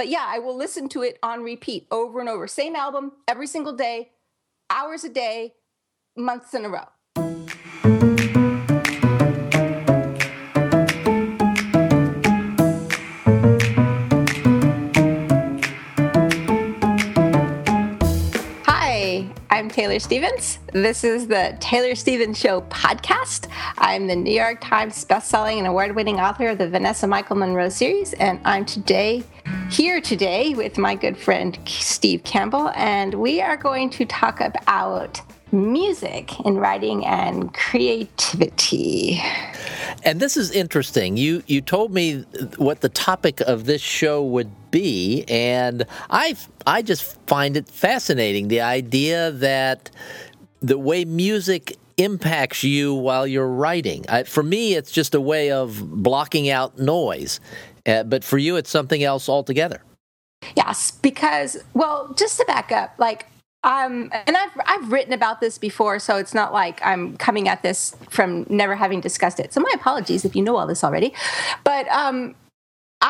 but yeah, I will listen to it on repeat over and over. Same album every single day, hours a day, months in a row. I'm Taylor Stevens. This is the Taylor Stevens Show podcast. I'm the New York Times bestselling and award winning author of the Vanessa Michael Munroe series, and I'm today here today with my good friend Steve Campbell, and we are going to talk about music in writing and creativity. And this is interesting. You you told me what the topic of this show would be, and I I just find it fascinating the idea that the way music impacts you while you're writing. I, for me, it's just a way of blocking out noise, uh, but for you, it's something else altogether. Yes, because well, just to back up, like um, and I've I've written about this before, so it's not like I'm coming at this from never having discussed it. So my apologies if you know all this already. But um,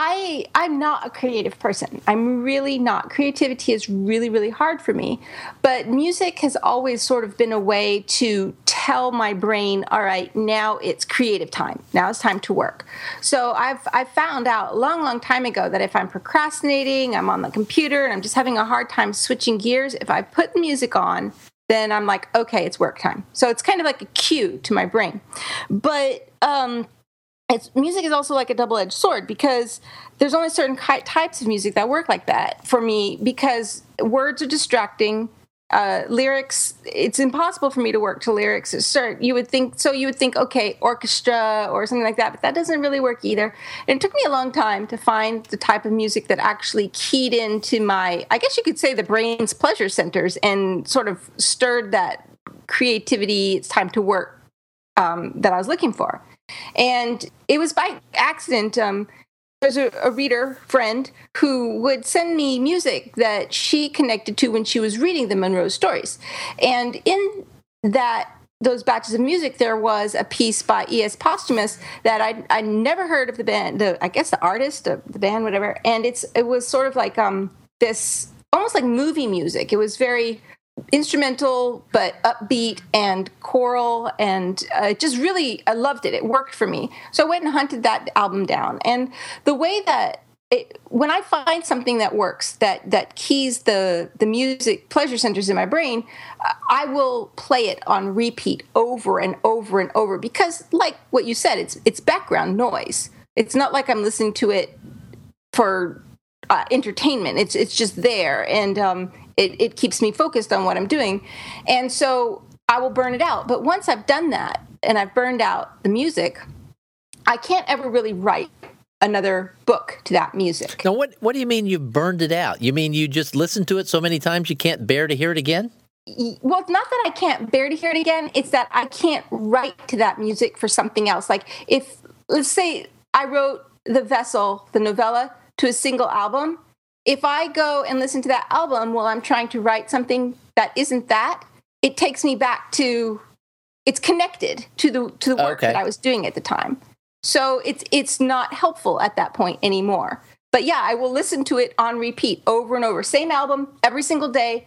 I I'm not a creative person. I'm really not. Creativity is really really hard for me. But music has always sort of been a way to tell my brain, all right, now it's creative time. Now it's time to work. So I've I found out a long long time ago that if I'm procrastinating, I'm on the computer and I'm just having a hard time switching gears, if I put music on, then I'm like, okay, it's work time. So it's kind of like a cue to my brain. But um it's music is also like a double-edged sword because there's only certain types of music that work like that for me because words are distracting uh, lyrics it's impossible for me to work to lyrics. Certain you would think so you would think okay orchestra or something like that but that doesn't really work either. And it took me a long time to find the type of music that actually keyed into my i guess you could say the brain's pleasure centers and sort of stirred that creativity it's time to work um, that i was looking for and it was by accident. Um, there's a, a, reader friend who would send me music that she connected to when she was reading the Munroe stories. And in that those batches of music, there was a piece by E.S. Posthumus that I I never heard of the band, the I guess the artist, the, the band, whatever. And it's it was sort of like um this almost like movie music. It was very instrumental but upbeat and choral and uh, just really i loved it. It worked for me. So i went and hunted that album down. And the way that it, when i find something that works that that keys the the music pleasure centers in my brain i will play it on repeat over and over and over because like what you said it's it's background noise. It's not like i'm listening to it for uh, entertainment. It's it's just there. And um, it, it keeps me focused on what I'm doing. And so I will burn it out. But once I've done that and I've burned out the music, I can't ever really write another book to that music. Now, what, what do you mean you've burned it out? You mean you just listened to it so many times you can't bear to hear it again? Well, it's not that I can't bear to hear it again. It's that I can't write to that music for something else. Like if, let's say, I wrote The Vessel, the novella, to a single album, if I go and listen to that album while I'm trying to write something that isn't that, it takes me back to it's connected to the to the work okay. that I was doing at the time. So it's it's not helpful at that point anymore. But yeah, I will listen to it on repeat over and over. Same album every single day,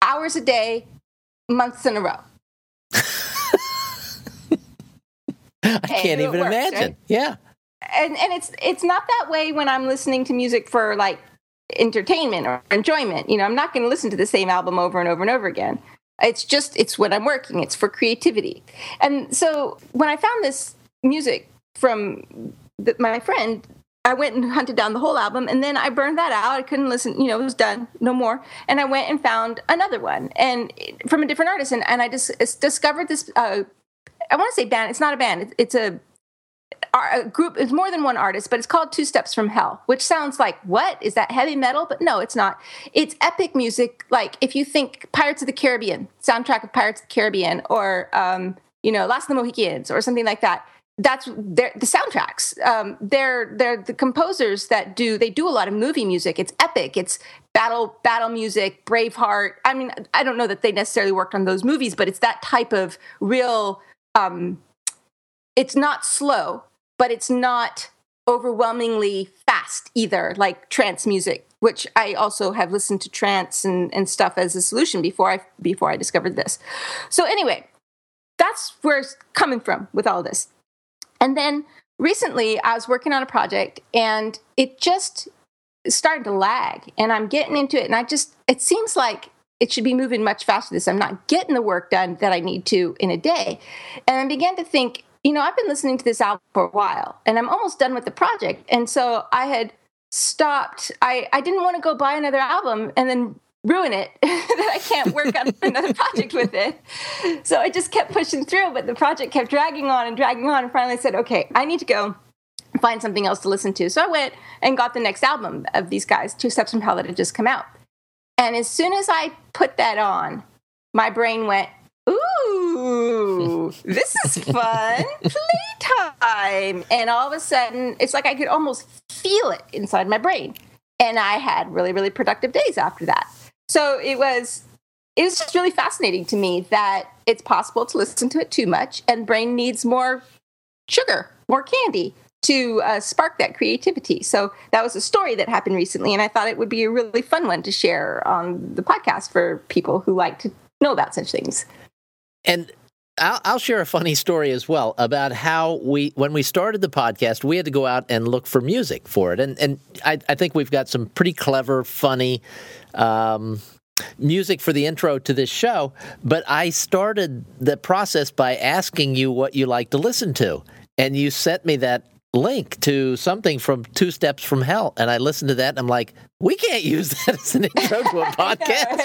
hours a day, months in a row. I can't even works, imagine. Right? Yeah. And and it's it's not that way when I'm listening to music for like entertainment or enjoyment. You know, I'm not going to listen to the same album over and over and over again. It's just, it's what I'm working. It's for creativity. And so when I found this music from the, my friend, I went and hunted down the whole album and then I burned that out. I couldn't listen, you know, it was done, no more. And I went and found another one and from a different artist. And, and I just discovered this, uh, I want to say band. It's not a band. It's a a group it's more than one artist but it's called two steps from hell which sounds like what? Is that heavy metal? But no it's not. It's epic music like if you think pirates of the caribbean soundtrack of pirates of the caribbean or um, you know last of the mohicans or something like that that's the soundtracks um, they're they're the composers that do they do a lot of movie music. It's epic. It's battle battle music braveheart. I mean i don't know that they necessarily worked on those movies but it's that type of real um, it's not slow, but it's not overwhelmingly fast either, like trance music, which I also have listened to trance and, and stuff as a solution before I before I discovered this. So anyway, that's where it's coming from with all this. And then recently I was working on a project and it just started to lag and I'm getting into it and I just it seems like it should be moving much faster this i'm not getting the work done that i need to in a day and i began to think you know i've been listening to this album for a while and i'm almost done with the project. And so i had stopped i i didn't want to go buy another album and then ruin it that i can't work on another project with it. So i just kept pushing through but the project kept dragging on and dragging on and finally said okay i need to go find something else to listen to. So i went and got the next album of these guys two steps from hell that had just come out. And as soon as I put that on, my brain went, Ooh, this is fun. Playtime. And all of a sudden, it's like I could almost feel it inside my brain. And I had really, really productive days after that. So it was it was just really fascinating to me that it's possible to listen to it too much and brain needs more sugar, more candy to uh, spark that creativity. So that was a story that happened recently, and I thought it would be a really fun one to share on the podcast for people who like to know about such things. And I'll, I'll, share a funny story as well about how we, when we started the podcast, we had to go out and look for music for it, and and I, I think we've got some pretty clever, funny. Um, music for the intro to this show, but I started the process by asking you what you like to listen to. And you sent me that link to something from Two Steps from Hell, and I listened to that, and I'm like, we can't use that as an intro to a podcast.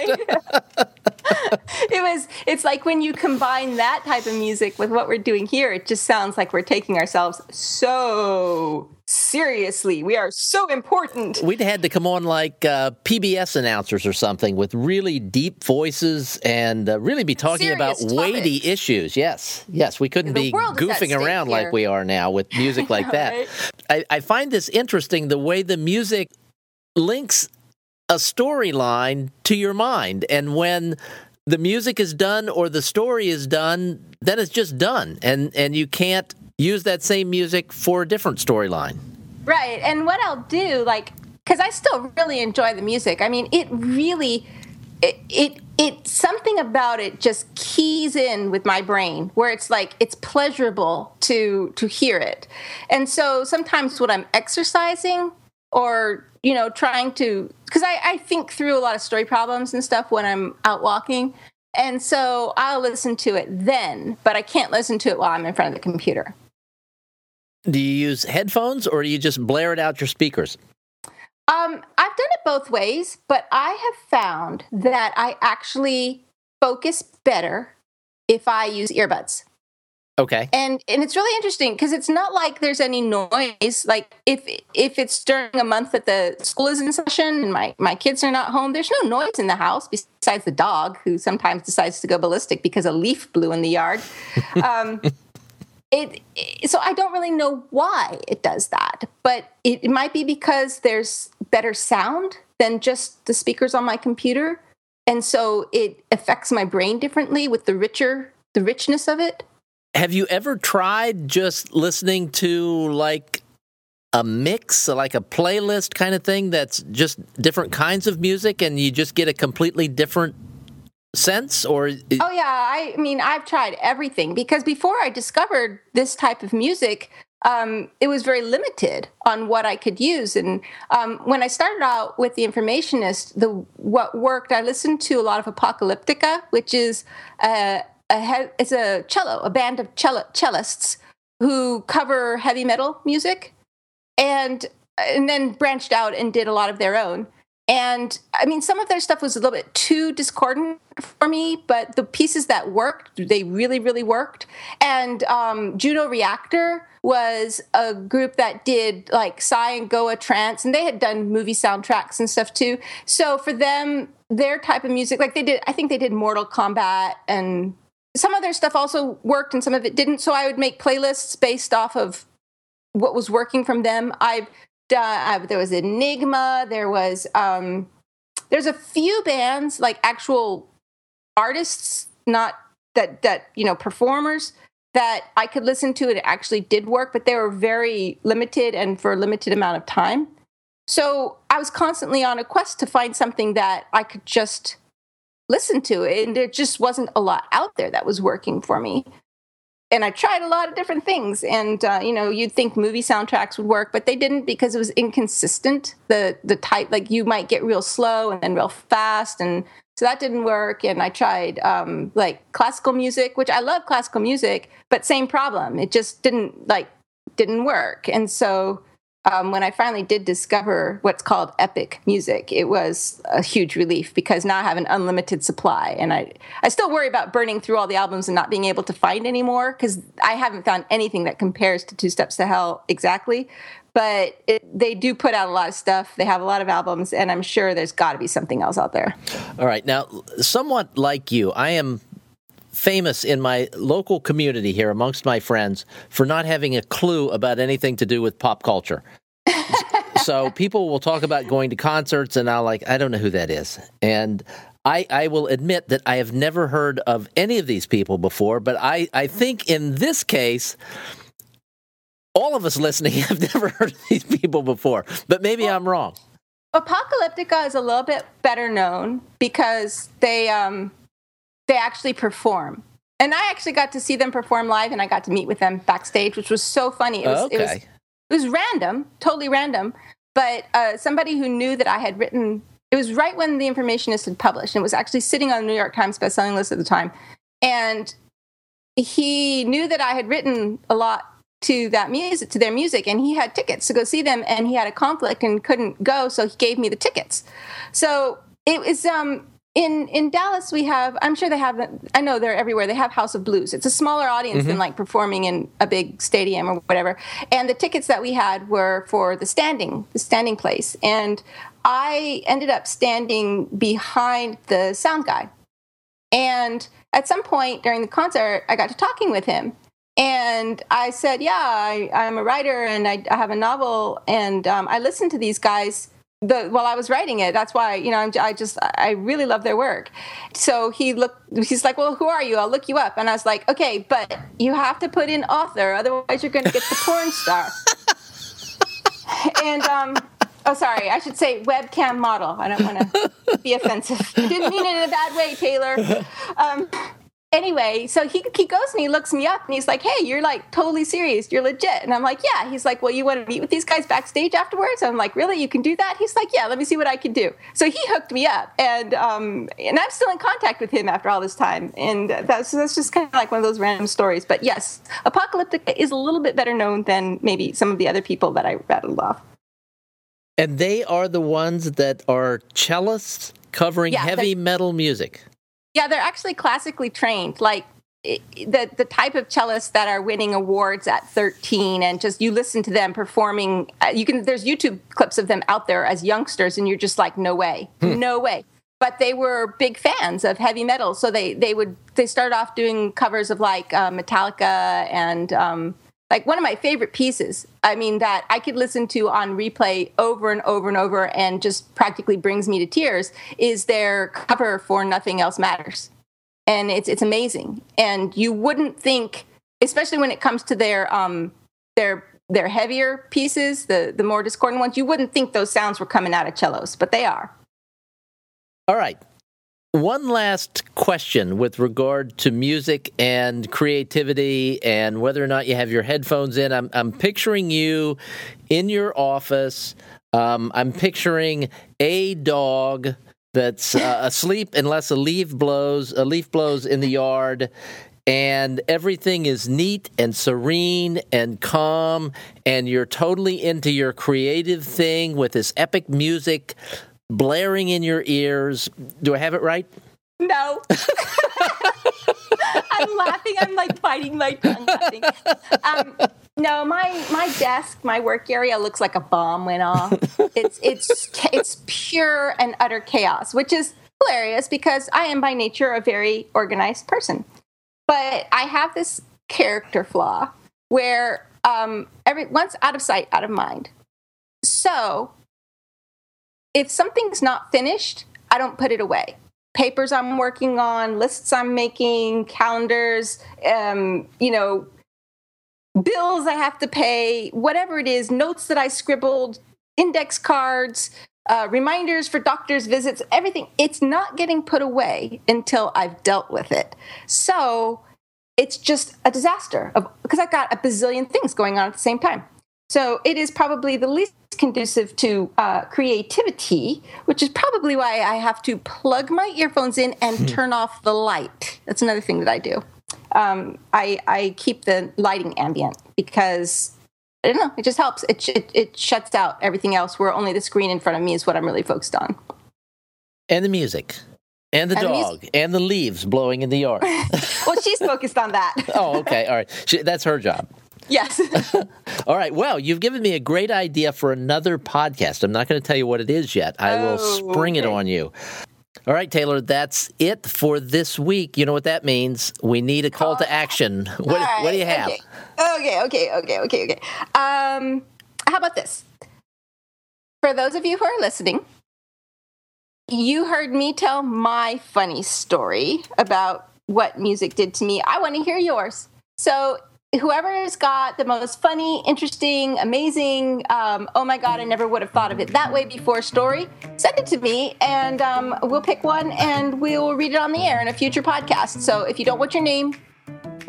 it was. It's like when you combine that type of music with what we're doing here, it just sounds like we're taking ourselves so seriously. We are so important. We'd had to come on like uh, PBS announcers or something with really deep voices and uh, really be talking Serious about weighty issues. Yes, yes, we couldn't The be world is at goofing around here. like we are now with music like know, that. right? I, I find this interesting the way the music links a storyline to your mind. And when the music is done or the story is done, then it's just done. And, and you can't use that same music for a different storyline. Right. And what I'll do, like, because I still really enjoy the music. I mean, it really, it, it, it, something about it just keys in with my brain where it's like it's pleasurable to to hear it. And so sometimes when I'm exercising or you know trying to, because I, I think through a lot of story problems and stuff when I'm out walking. And so I'll listen to it then, but I can't listen to it while I'm in front of the computer. Do you use headphones or do you just blare it out your speakers? Um, I've done it both ways, but I have found that I actually focus better if I use earbuds. Okay. And and it's really interesting because it's not like there's any noise. Like if if it's during a month that the school is in session and my my kids are not home, there's no noise in the house besides the dog who sometimes decides to go ballistic because a leaf blew in the yard. Um, it, it- so I don't really know why it does that, but it, it might be because there's better sound than just the speakers on my computer, and so it affects my brain differently with the richer the richness of it. Have you ever tried just listening to like a mix, like a playlist kind of thing that's just different kinds of music and you just get a completely different sense or Oh yeah, I mean I've tried everything because before I discovered this type of music, um, it was very limited on what I could use. And um, when I started out with the Informationist, the what worked, I listened to a lot of Apocalyptica, which is a, a it's a cello, a band of cello, cellists who cover heavy metal music, and and then branched out and did a lot of their own. And I mean, some of their stuff was a little bit too discordant for me, but the pieces that worked, they really, really worked. And um, Juno Reactor was a group that did like Psy and Goa trance, and they had done movie soundtracks and stuff too. So for them, their type of music, like they did, I think they did Mortal Kombat and some of their stuff also worked and some of it didn't. So I would make playlists based off of what was working from them. Done, uh, there was Enigma, there was, um, there's a few bands, like actual artists, not that, that, you know, performers that I could listen to it actually did work, but they were very limited and for a limited amount of time. So I was constantly on a quest to find something that I could just listen to. And there just wasn't a lot out there that was working for me and I tried a lot of different things. And uh, you know, you'd think movie soundtracks would work, but they didn't because it was inconsistent. The the type, like you might get real slow and then real fast, and so that didn't work. And I tried um, like classical music, which I love classical music, but same problem. It just didn't like didn't work. And so um, when I finally did discover what's called epic music, it was a huge relief because now I have an unlimited supply, and I I still worry about burning through all the albums and not being able to find any more because I haven't found anything that compares to Two Steps to Hell exactly. But it, they do put out a lot of stuff. They have a lot of albums, and I'm sure there's got to be something else out there. All right, now somewhat like you, I am famous in my local community here amongst my friends for not having a clue about anything to do with pop culture. so people will talk about going to concerts, and I'll like, I don't know who that is. And I, I will admit that I have never heard of any of these people before, but I, I think in this case, all of us listening have never heard of these people before, but maybe well, I'm wrong. Apocalyptica is a little bit better known because they um, they actually perform. And I actually got to see them perform live and I got to meet with them backstage, which was so funny. It was, okay. it was, it was random, totally random. But uh, somebody who knew that I had written, it was right when The Informationist had published, and it was actually sitting on the New York Times bestselling list at the time. And he knew that I had written a lot to that music to their music and he had tickets to go see them and he had a conflict and couldn't go so he gave me the tickets so it was um in in Dallas we have I'm sure they have I know they're everywhere they have House of Blues. It's a smaller audience mm-hmm. than like performing in a big stadium or whatever. And the tickets that we had were for the standing the standing place. And I ended up standing behind the sound guy. And at some point during the concert I got to talking with him. And I said yeah I, am a writer and I, I, have a novel. And um, I listen to these guys the while I was writing it. That's why you know I'm, i just I really love their work. So he looked. He's like, "Well, who are you? I'll look you up." And I was like, "Okay, but you have to put in author, otherwise you're going to get the porn star." and um, oh, sorry, I should say webcam model. I don't want to be offensive. Didn't mean it in a bad way, Taylor. Um, anyway, so he, he goes and he looks me up and he's like, hey, you're like totally serious. You're legit. And I'm like, yeah. He's like, well, you want to meet with these guys backstage afterwards? I'm like, really? You can do that? He's like, yeah, let me see what I can do. So he hooked me up. And, um, and I'm still in contact with him after all this time. And that's, that's just kind of like one of those random stories. But yes, Apocalyptica is a little bit better known than maybe some of the other people that I rattled off. And they are the ones that are cellists covering yeah, heavy metal music. Yeah, they're actually classically trained. Like the the type of cellists that are winning awards at 13 and just you listen to them performing uh, you can there's youtube clips of them out there as youngsters and you're just like no way hmm. no way but they were big fans of heavy metal so they they would they started off doing covers of like uh, metallica and um, like one of my favorite pieces i mean that i could listen to on replay over and over and over and just practically brings me to tears is their cover for nothing else matters. And it's it's amazing. And you wouldn't think especially when it comes to their um their their heavier pieces the the more discordant ones you wouldn't think those sounds were coming out of cellos but they are. All right one last question with regard to music and creativity and whether or not you have your headphones in. I'm, I'm picturing you in your office. Um, I'm picturing a dog that's uh, asleep unless a leaf blows. A leaf blows in the yard, and everything is neat and serene and calm, and you're totally into your creative thing with this epic music blaring in your ears. Do I have it right? No. I'm laughing. I'm like biting my tongue laughing. Um, no, my my desk, my work area looks like a bomb went off. It's it's it's pure and utter chaos, which is hilarious because I am by nature a very organized person. But I have this character flaw where um, every once out of sight, out of mind. So if something's not finished, I don't put it away. papers I'm working on, lists I'm making, calendars, um, you know, bills I have to pay, whatever it is, notes that I scribbled, index cards, uh, reminders for doctor's visits, everything. It's not getting put away until I've dealt with it. So it's just a disaster because I've got a bazillion things going on at the same time. So it is probably the least conducive to uh, creativity, which is probably why I have to plug my earphones in and hmm. turn off the light. That's another thing that I do. Um, I, I keep the lighting ambient because I don't know. It just helps. It, it, it shuts out everything else where only the screen in front of me is what I'm really focused on. And the music. And the and dog. The and the leaves blowing in the yard. well, she's focused on that. oh, okay. All right. She, that's her job. Yes. All right. Well, you've given me a great idea for another podcast. I'm not going to tell you what it is yet. I oh, will spring okay. it on you. All right, Taylor, that's it for this week. You know what that means. We need a call to action. What, right, what do you have? Okay, okay, okay, okay, okay. Um, how about this? For those of you who are listening, you heard me tell my funny story about what music did to me. I want to hear yours. So whoever has got the most funny, interesting, amazing, um, oh my God, I never would have thought of it that way before story, send it to me and um, we'll pick one and we'll read it on the air in a future podcast. So if you don't want your name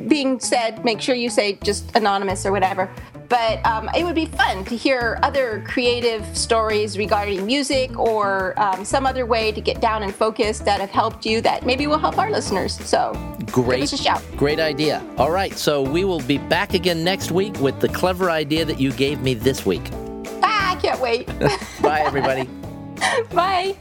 being said, make sure you say just anonymous or whatever. But um, it would be fun to hear other creative stories regarding music or um, some other way to get down and focus that have helped you that maybe will help our listeners. So great, give us a shout. Great idea. All right, so we will be back again next week with the clever idea that you gave me this week. Ah, I can't wait. Bye, everybody. Bye.